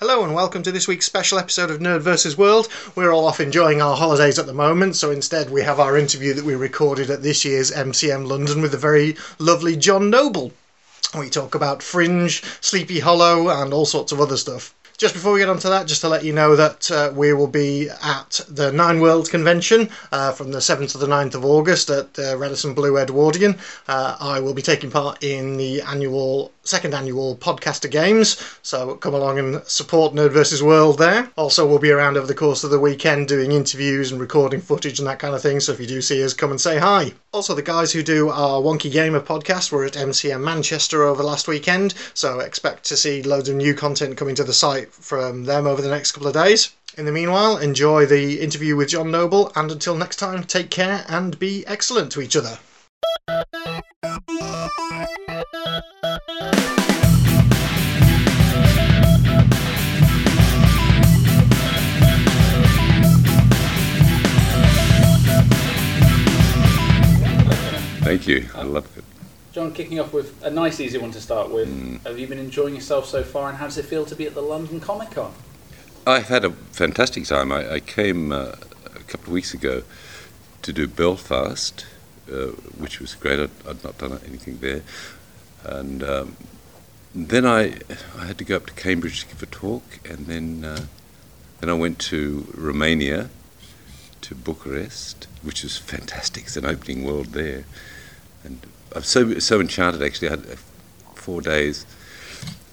Hello and welcome to this week's special episode of Nerd vs. World. We're all off enjoying our holidays at the moment, so instead we have our interview that we recorded at this year's MCM London with the very lovely John Noble. We talk about Fringe, Sleepy Hollow, and all sorts of other stuff. Just before we get on to that, just to let you know that uh, we will be at the Nine Worlds Convention uh, from the 7th to the 9th of August at uh, Radisson Blu Edwardian. Uh, I will be taking part in the annual second annual podcaster games so come along and support nerd versus world there. Also we'll be around over the course of the weekend doing interviews and recording footage and that kind of thing so if you do see us come and say hi. Also the guys who do our wonky gamer podcast were at mcm manchester over last weekend so expect to see loads of new content coming to the site from them over the next couple of days. In the meanwhile enjoy the interview with john noble and until next time take care and be excellent to each other Thank you. I love it. John, kicking off with a nice, easy one to start with. Mm. Have you been enjoying yourself so far, and how does it feel to be at the London Comic Con? I've had a fantastic time. I, I came uh, a couple of weeks ago to do Belfast, uh, which was great. I'd, I'd, not done anything there, and um, then I I had to go up to Cambridge to give a talk, and then uh, then I went to Romania, to Bucharest, which was fantastic. It's an opening world there, and I'm so so enchanted. Actually, I had uh, four days,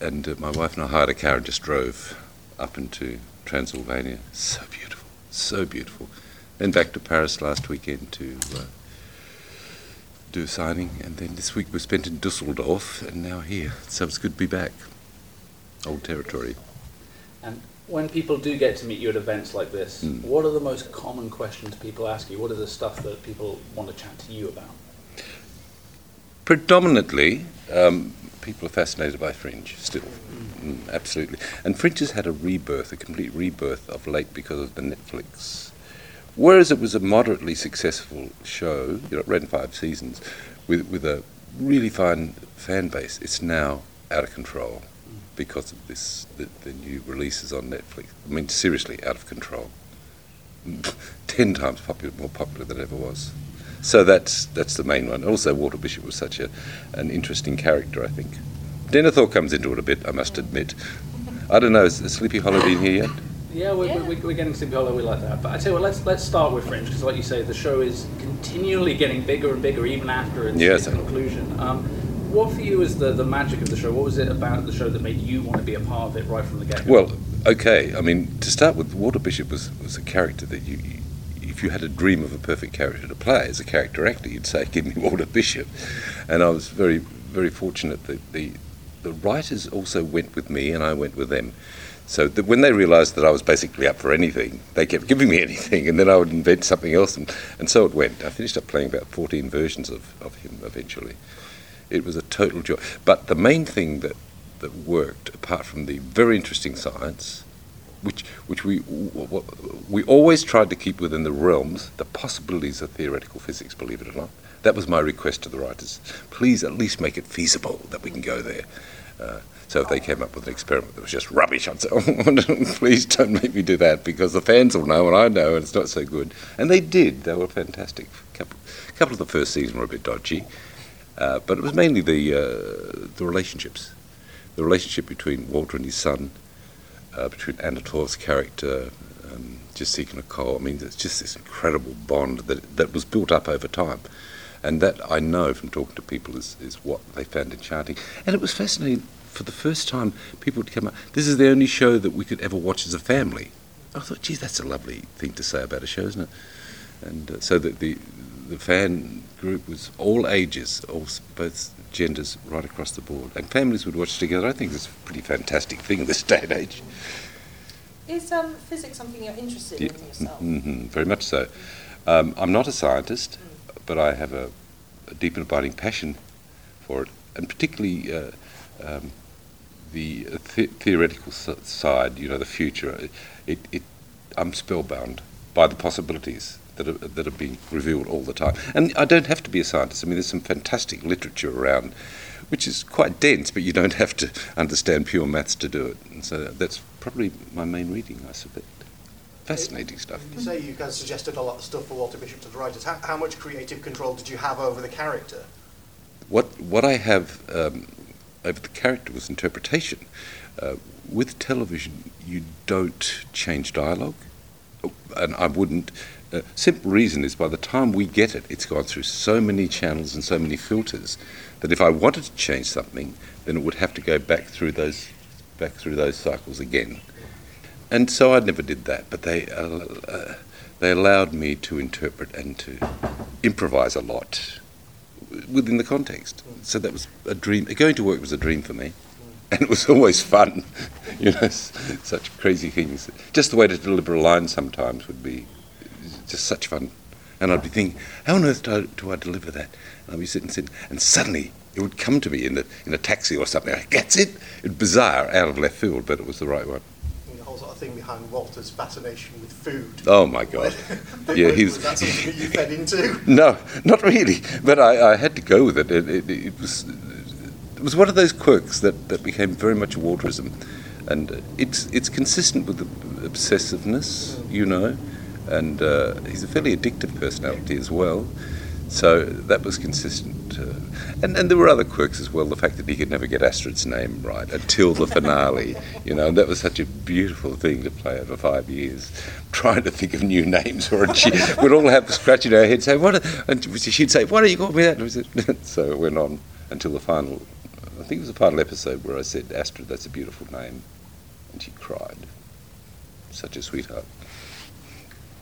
and uh, my wife and I hired a car and just drove up into Transylvania. So beautiful, so beautiful. Then back to Paris last weekend to uh, do a signing, and then this week we spent in Dusseldorf, and now here. So it's good to be back. Old territory. And when people do get to meet you at events like this, Mm. what are the most common questions people ask you? What are the stuff that people want to chat to you about? Predominantly, um, people are fascinated by Fringe still. Mm, absolutely. And Fringe has had a rebirth, a complete rebirth of late because of the Netflix. Whereas it was a moderately successful show, you know, it ran five seasons, with, with a really fine fan base, it's now out of control because of this, the, the new releases on Netflix. I mean, seriously, out of control. Ten times popular, more popular than it ever was. So that's that's the main one. Also, Walter Bishop was such a an interesting character. I think Denethor comes into it a bit. I must admit. I don't know. Has has Sleepy Hollow been here yet? Yeah, we're, Yeah. We're, we're getting Sleepy Hollow, we like that. But I tell you what, let's let's start with Fringe, because like you say, the show is continually getting bigger and bigger, even after its, Yes. its conclusion. Um, what for you is the, the magic of the show? What was it about the show that made you want to be a part of it right from the get-go? Well, okay. I mean, to start with, Walter Bishop was was a character that you. you if you had a dream of a perfect character to play as a character actor, you'd say, "Give me Walter Bishop," and I was very, very fortunate that the the writers also went with me, and I went with them. So that when they realised that I was basically up for anything, they kept giving me anything, and then I would invent something else, and, and so it went. I finished up playing about 14 versions of, of him eventually. It was a total joy. But the main thing that, that worked, apart from the very interesting science, which, which we, we always tried to keep within the realms, the possibilities of theoretical physics, believe it or not. That was my request to the writers. Please at least make it feasible that we can go there. Uh, so if they came up with an experiment that was just rubbish, I'd say, oh, please don't make me do that because the fans will know and I know and it's not so good. And they did. They were fantastic. A couple, couple of the first season were a bit dodgy, uh, but it was mainly the, uh, the relationships. The relationship between Walter and his son, uh, between Anna Torv's character, um, Jasika Nicole. I mean, it's just this incredible bond that, that was built up over time. And that I know from talking to people is, is what they found enchanting. And it was fascinating. For the first time, people would come up. This is the only show that we could ever watch as a family. I thought, geez, that's a lovely thing to say about a show, isn't it? And uh, so that the the fan group was all ages, all both genders, right across the board, and families would watch together. I think it's a pretty fantastic thing this day and age. Is um, physics something you're interested Yeah, in yourself? hmm very much so. Um, I'm not a scientist, but I have a, a deep and abiding passion for it, and particularly uh, um, the the- theoretical s- side. You know, the future. It, it, I'm spellbound by the possibilities that are, that are being revealed all the time. And I don't have to be a scientist. I mean, there's some fantastic literature around, which is quite dense, but you don't have to understand pure maths to do it. And so that's probably my main reading, I suspect. Fascinating stuff. You say you guys suggested a lot of stuff for Walter Bishop to the writers. How, how much creative control did you have over the character? What what I have um, over the character was interpretation. Uh, with television, you don't change dialogue, and I wouldn't. Uh, simple reason is by the time we get it, it's gone through so many channels and so many filters that if I wanted to change something, then it would have to go back through those back through those cycles again. And so I never did that, but they uh, uh, they allowed me to interpret and to improvise a lot within the context. So that was a dream. Going to work was a dream for me, and it was always fun. you know, such crazy things. Just the way to deliver a line sometimes would be just such fun. And I'd be thinking, how on earth do I, do I deliver that? And I'd be sitting, sitting, and suddenly it would come to me in, the, in a taxi or something. Like, That's it. It bizarre, out of left field, but it was the right one. The whole sort of thing behind Walter's fascination with food. Oh my God! yeah, he's. was that something you fed into? No, not really. But I, I had to go with it. It, it. it was it was one of those quirks that, that became very much a Walterism, and it's it's consistent with the obsessiveness, mm. you know, and uh, he's a fairly addictive personality as well. So that was consistent. Uh, and, and there were other quirks as well. The fact that he could never get Astrid's name right until the finale, you know, and that was such a beautiful thing to play over five years. Trying to think of new names it. She would all have scratching our heads, say, what? And she'd say, What are you call me that? so it went on until the final, I think it was the final episode where I said, Astrid, that's a beautiful name. And she cried. Such a sweetheart.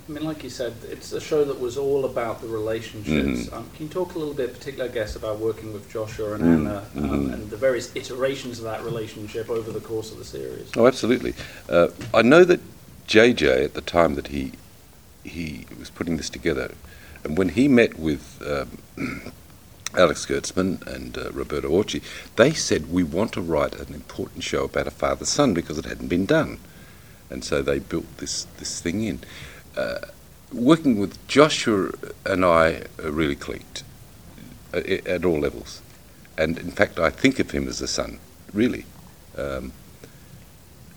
I mean, like you said, it's a show that was all about the relationships. Mhm. Um, can you talk a little bit, particularly, I guess, about working with Joshua and Mm, Anna um, mhm. and the various iterations of that relationship over the course of the series? Oh, absolutely. Uh, I know that JJ at the time that he he was putting this together, and when he met with um, Alex Kurtzman and uh, Roberto Orci, they said we want to write an important show about a father-son because it hadn't been done, and so they built this this thing in. Uh, working with Joshua and I really clicked uh, at, all levels, and in fact I think of him as a son, really. Um,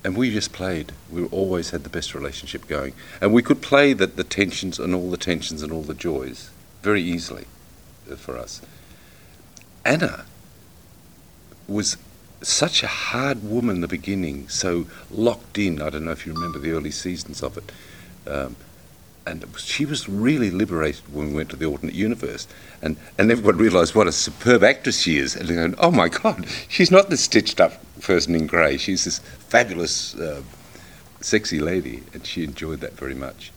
and we just played. We always had the best relationship going, and we could play the, the tensions and all the tensions and all the joys very easily for us. Anna was such a hard woman in the beginning, so locked in. I don't know if you remember the early seasons of it. Um, and she was really liberated when we went to the alternate universe, and, and everyone realised what a superb actress she is. And going, "Oh my God, she's not this stitched up person in grey. She's this fabulous, uh, sexy lady," and she enjoyed that very much.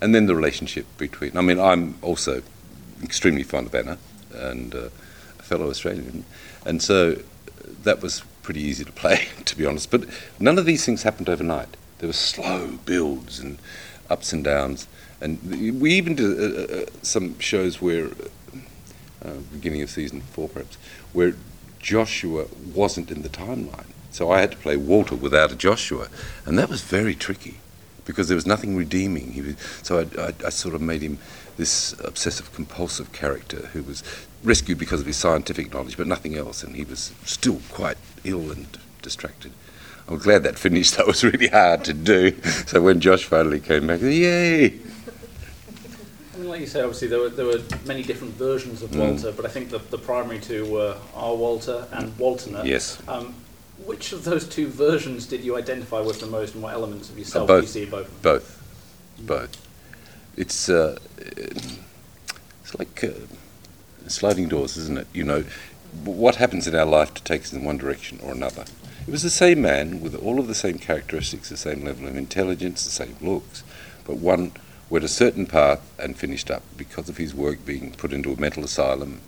And then the relationship between. I mean, I'm also extremely fond of Anna, and uh, a fellow Australian, and so that was pretty easy to play, to be honest. But none of these things happened overnight. There were slow builds and ups and downs, and we even did uh, uh, some shows where, uh, beginning of season four perhaps, where Joshua wasn't in the timeline. So I had to play Walter without a Joshua, and that was very tricky because there was nothing redeeming. He was, so I, I, I sort of made him this obsessive compulsive character who was rescued because of his scientific knowledge, but nothing else, and he was still quite ill and distracted. I'm glad that finished. That was really hard to do. So when Josh finally came back, yay! I mean, like you say, obviously there were there were many different versions of Mm. Walter, but I think the, the primary two were our Walter and Walternate. Yes. Um, which of those two versions did you identify with the most, and what elements of yourself both. do you see in both? Both, both. It's uh, it's like uh, sliding doors, isn't it? You know, what happens in our life to take us in one direction or another. It was the same man with all of the same characteristics, the same level of intelligence, the same looks, but one went a certain path and finished up because of his work being put into a mental asylum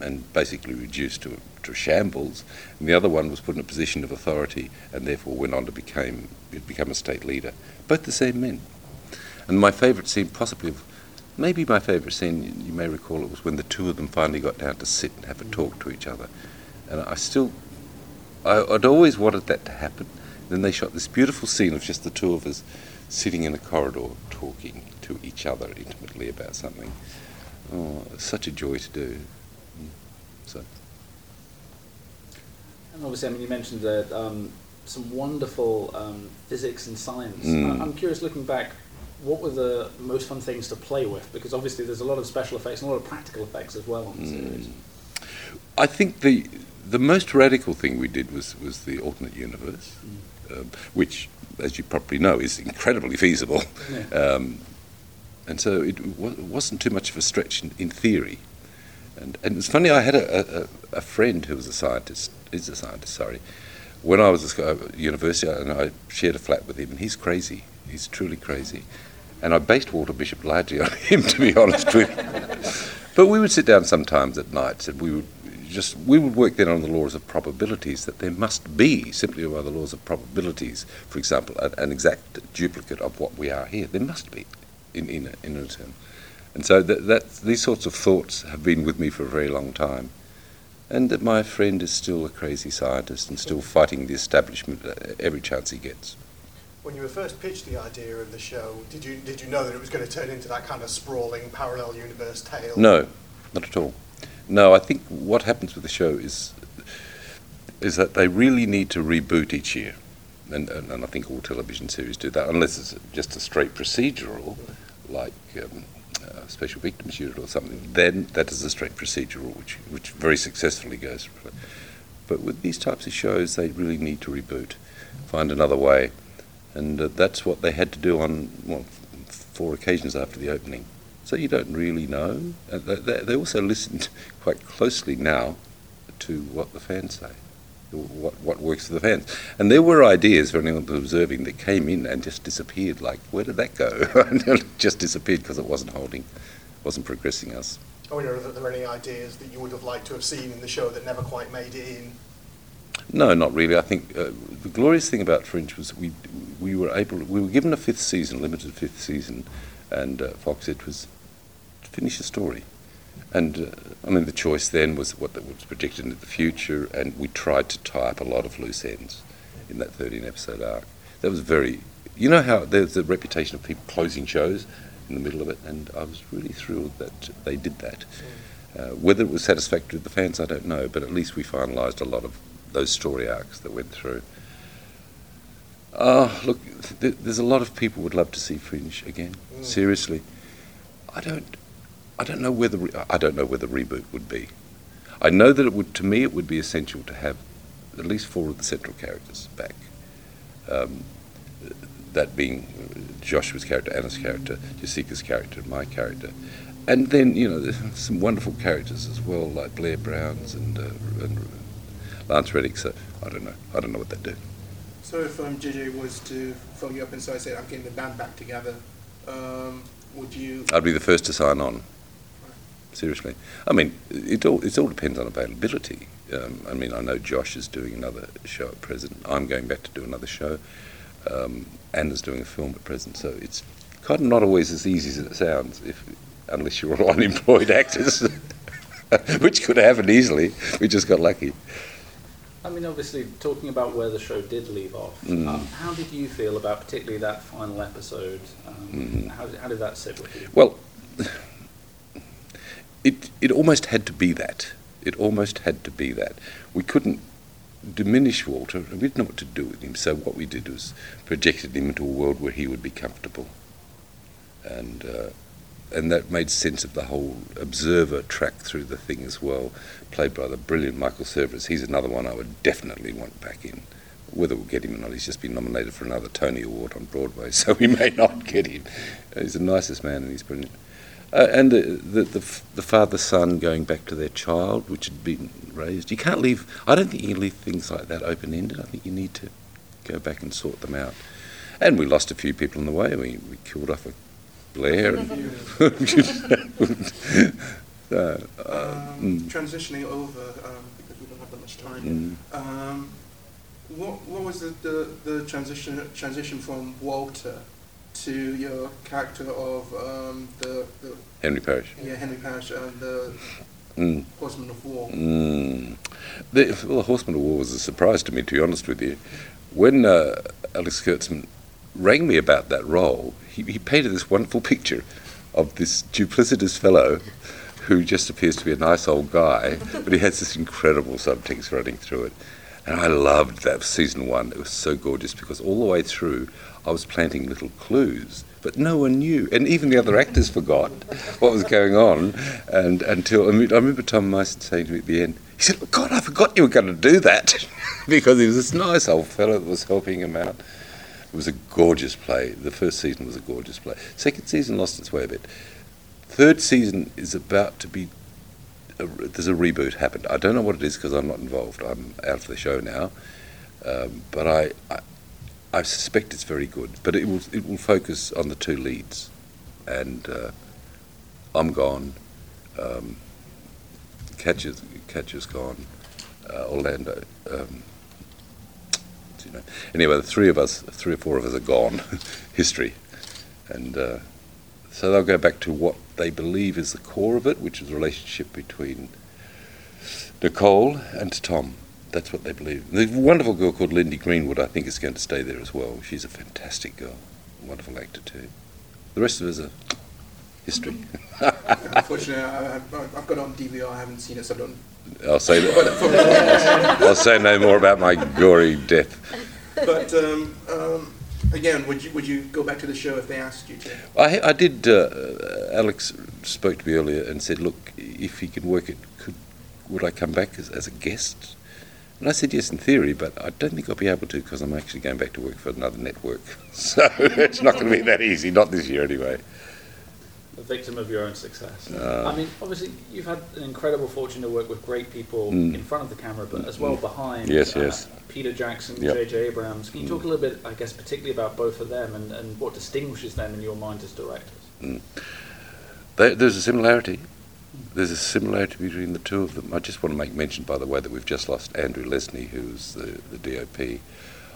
and basically reduced to, to shambles, and the other one was put in a position of authority and therefore went on to become, become a state leader. Both the same men. And my favourite scene, possibly, maybe my favourite scene, you- you may recall, it was when the two of them finally got down to sit and have a talk to each other. And I still, I, I'd always wanted that to happen Then they shot this beautiful scene of just the two of us sitting in a corridor talking to each other intimately about something. Oh, such a joy to do. Mm. So. And obviously, I mean, you mentioned that um, some wonderful um, physics and science. Mm. I- I'm curious, looking back, what were the most fun things to play with? Because obviously, there's a lot of special effects and a lot of practical effects as well on the series. I think the the most radical thing we did was was the alternate universe, um, which, as you probably know, is incredibly feasible. Yeah. Um, and so it wa- wasn't too much of a stretch in, in theory. And, and it's funny, I had a, a, a friend who was a scientist, is a scientist, sorry, when I was at university, and I shared a flat with him, and he's crazy. He's truly crazy. And I based Walter Bishop largely on him, to be honest with you. But we would sit down sometimes at nights, and we would just we would work then on the laws of probabilities that there must be simply by the laws of probabilities. For example, an, an exact duplicate of what we are here. There must be in in a, in a term. And so that, that these sorts of thoughts have been with me for a very long time. And that my friend is still a crazy scientist and still fighting the establishment uh, every chance he gets. When you were first pitched the idea of the show, did you did you know that it was going to turn into that kind of sprawling parallel universe tale? No, not at all. No, I think what happens with the show is is that they really need to reboot each year, and, and, and I think all television series do that, unless it's just a straight procedural, like um, uh, Special Victims Unit or something. Then that is a straight procedural, which which very successfully goes. But with these types of shows, they really need to reboot, find another way, and uh, that's what they had to do on well, four occasions after the opening. So you don't really know. Uh, they- also listened quite closely now to what the fans say, what what works for the fans. And there were ideas for anyone observing that came in and just disappeared. Like, where did that go? It just disappeared because it wasn't holding, wasn't progressing us. I wonder if there were any ideas that you would have liked to have seen in the show that never quite made it in. No, not really. I think uh, the glorious thing about Fringe was we we were able we were given a fifth season, limited fifth season, and uh, Fox it was finish the story. And uh, I mean, the choice then was what was projected into the future, and we tried to tie up a lot of loose ends in that 13 episode arc. That was very, you know how there's a reputation of people closing shows in the middle of it, and I was really thrilled that they did that. Uh, whether it was satisfactory to the fans, I don't know, but at least we finalised a lot of those story arcs that went through. Ah, look, th- there's a lot of people would love to see Fringe again. Mm. Seriously, I don't, I don't know whether re- I don't know whether the reboot would be. I know that it would. To me, it would be essential to have at least four of the central characters back. Um, that being Joshua's character, Anna's character, Jessica's character, and my character. And then, you know, there's some wonderful characters as well, like Blair Browns and, uh, and Lance Reddick. So I don't know. I don't know what they'd do. So if um, JJ was to phone you up and say, say, I'm getting the band back together, um, would you? I'd be the first to sign on. Seriously, I mean, it all it all depends on availability. Um, I mean, I know Josh is doing another show at present. I'm going back to do another show. Um, Anna's doing a film at present, so it's kind of not always as easy as it sounds, if unless you're all unemployed actors, which could happen easily. We just got lucky. I mean, obviously, talking about where the show did leave off, Mm. um, how did you feel about particularly that final episode? Um, Mhm. how, how did that sit with you? Well, it it almost had to be that. It almost had to be that. We couldn't diminish Walter. And we didn't know what to do with him. So what we did was projected him into a world where he would be comfortable, and uh, and that made sense of the whole observer track through the thing as well, played by the brilliant Michael Cerveris. He's another one I would definitely want back in. Whether we'll get him or not, he's just been nominated for another Tony Award on Broadway, so we may not get him. He's the nicest man and he's brilliant. Uh, and the, the, the, f- the father son going back to their child, which had been raised. You can't leave, I don't think you can leave things like that open ended. I think you need to go back and sort them out. And we lost a few people on the way. We, we killed off a Blair. And uh, Um, mm, Transitioning over, um, because we don't have that much time. mm. Um, what what was the, the, the transition transition from Walter to your character of um, the, the Henry Parish. yeah, Henry Parish and the Mm. Horseman of War? Mm. The, well, the Horseman of War was a surprise to me, to be honest with you. when uh, Alex Kurtzman rang me about that role, he, he painted this wonderful picture of this duplicitous fellow who just appears to be a nice old guy, but he has this incredible subtext running through it. And I loved that season one. It was so gorgeous because all the way through, I was planting little clues, but no one knew, and even the other actors forgot what was going on. And until I, mean, I remember Tom Mison saying to me at the end, he said, "God, I forgot you were going to do that," because he was this nice old fellow that was helping him out. It was a gorgeous play. The first season was a gorgeous play. Second season lost its way a bit. Third season is about to be a, there's a reboot happened. I don't know what it is because I'm not involved. I'm out of the show now, um, but I, I, I suspect it's very good. But it will it will focus on the two leads, and uh, I'm gone. Um, Catcher's Catcher's gone. Uh, Orlando. Um, you know. Anyway, the three of us, three or four of us, are gone. History, and. Uh, so they'll go back to what they believe is the core of it, which is the relationship between Nicole and Tom. That's what they believe. The wonderful girl called Lyndie Greenwood, I think, is going to stay there as well. She's a fantastic girl, wonderful actor too. The rest of us are history. Unfortunately, I, have I've got it on DVR. I haven't seen it, so I don't. I'll say that. I'll say no more about my gory death. But um, um, again, would you would you go back to the show if they asked you to? I, I did. Uh, Alex spoke to me earlier and said, "Look, if he can work it, could would I come back as, as a guest?" And I said, "Yes, in theory, but I don't think I'll be able to because I'm actually going back to work for another network. So it's not going to be that easy. Not this year, anyway." A victim of your own success. Uh, I mean, obviously, you've had an incredible fortune to work with great people Mm. in front of the camera, but as well Mm. behind. Yes, uh, yes. Peter Jackson, Yep. J.J. Abrams. Can you Mm. talk a little bit, I guess, particularly about both of them and, and what distinguishes them in your mind as directors? There, there's a similarity. There's a similarity between the two of them. I just want to make mention, by the way, that we've just lost Andrew Lesnie, who's the, the DOP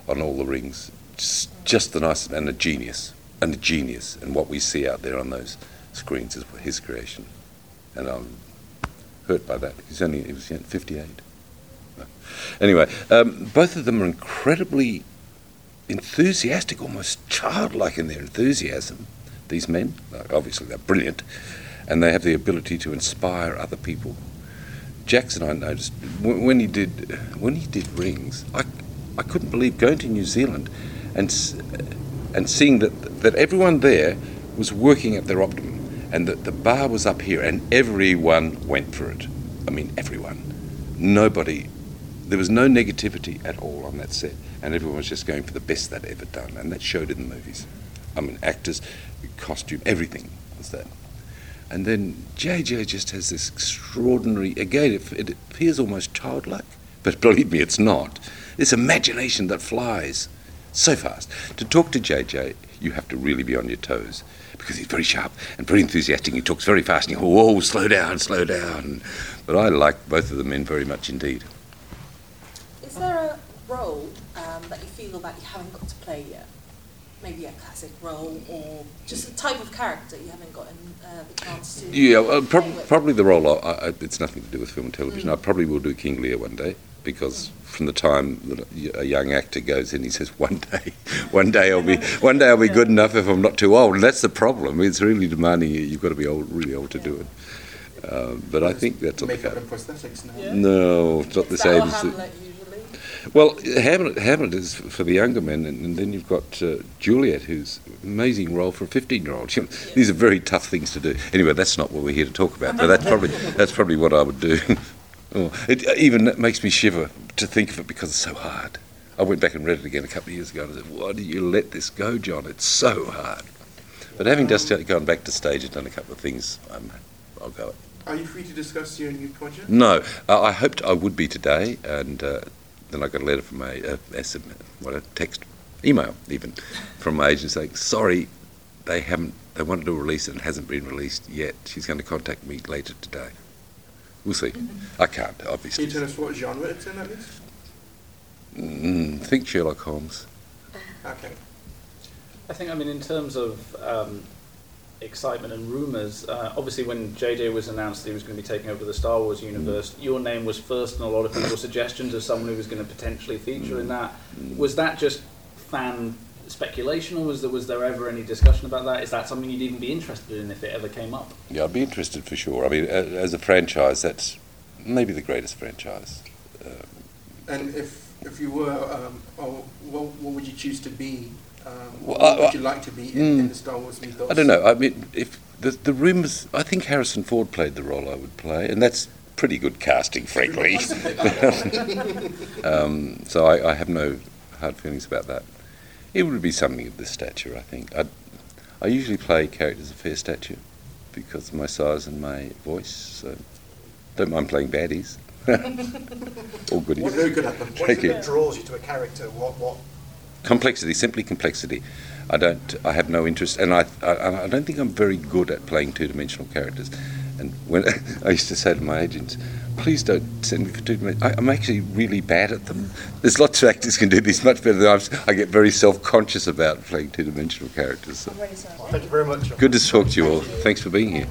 on all the rings. Just, just the nicest and a genius, and a genius. And what we see out there on those screens is his creation. And I'm hurt by that. He's only he was 58. Anyway, um, both of them are incredibly enthusiastic, almost childlike in their enthusiasm. These men, obviously, they're brilliant, and they have the ability to inspire other people. Jackson, I noticed when he did when he did Rings, I, I couldn't believe going to New Zealand and and seeing that that everyone there was working at their optimum, and that the bar was up here, and everyone went for it. I mean, everyone. Nobody there was no negativity at all on that set, and everyone was just going for the best they'd ever done, and that showed in the movies. I mean, actors, costume, everything was that. And then JJ just has this extraordinary, again, it, it appears almost childlike, but believe me, it's not. This imagination that flies so fast. To talk to JJ, you have to really be on your toes because he's very sharp and very enthusiastic. He talks very fast, and you go, whoa, slow down, slow down. But I like both of the men very much indeed. Is there a role um, that you feel that you haven't got to play yet? Maybe a classic role or just a type of character you haven't gotten uh, the chance to. Yeah, well, play prob- with? probably the role. I, I, it's nothing to do with film and television. Mm. I probably will do King Lear one day because from the time that a- a young actor goes in, he says, "One day, one day I'll be, one day I'll be good enough if I'm not too old." And that's the problem. It's really demanding. you- You've got to be old, really old to do it. Um, but I think that's on the Makeup card. and prosthetics now. Yeah. No, it's not the Is that same. as the- Hamlet usually? Well, Hamlet, Hamlet is for the younger men, and, and then you've got uh, Juliet, who's amazing role for a 15-year-old. These are very tough things to do. Anyway, that's not what we're here to talk about, but that's probably that's probably what I would do. oh, it even that makes me shiver to think of it because it's so hard. I went back and read it again a couple of years ago and I said, "Why do you let this go, John? It's so hard." But having just gone back to stage and done a couple of things, I'm, I'll go. Are you free to discuss your new project? No, uh, I hoped I would be today, and uh, then I got a letter from my uh, SM, what a text, email even, from my agent saying, "Sorry, they haven't. They wanted to release it and it hasn't been released yet. She's going to contact me later today. We'll see. I can't, obviously. Can you tell us what genre it's in at least? Mm, think Sherlock Holmes. Okay. I think, I mean, in terms of um, excitement and rumours. Uh, obviously, when JJ was announced that he was going to be taking over the Star Wars universe, your name was first in a lot of people's suggestions as someone who was going to potentially feature in that. Was that just fan speculation, or was there was there ever any discussion about that? Is that something you'd even be interested in if it ever came up? Yeah, I'd be interested for sure. I mean, a- as a franchise, that's maybe the greatest franchise. Um, And if if you were, um, or what, what would you choose to be? Um, Well, I- would you like to be in, in Mm. the Star Wars mythos? I don't know. I mean, if the the rumours, I think Harrison Ford played the role I would play, and that's pretty good casting, frankly. um, so I, I have no hard feelings about that. It would be something of this stature, I think. I I usually play characters of fair stature because of my size and my voice. So don't mind playing baddies. All goodies. You're very good at them. What is it that draws you to a character? What what complexity, simply complexity. I don't. I have no interest, and I. I, I don't think I'm very good at playing two-dimensional characters. And when I used to say to my agents, "Please don't send me for two-dimensional." I'm actually really bad at them. There's lots of actors can do this much better than I. am I get very self-conscious about playing two-dimensional characters. So. I'm really sorry. Thank you very much. Good to talk to you all. Thanks for being here.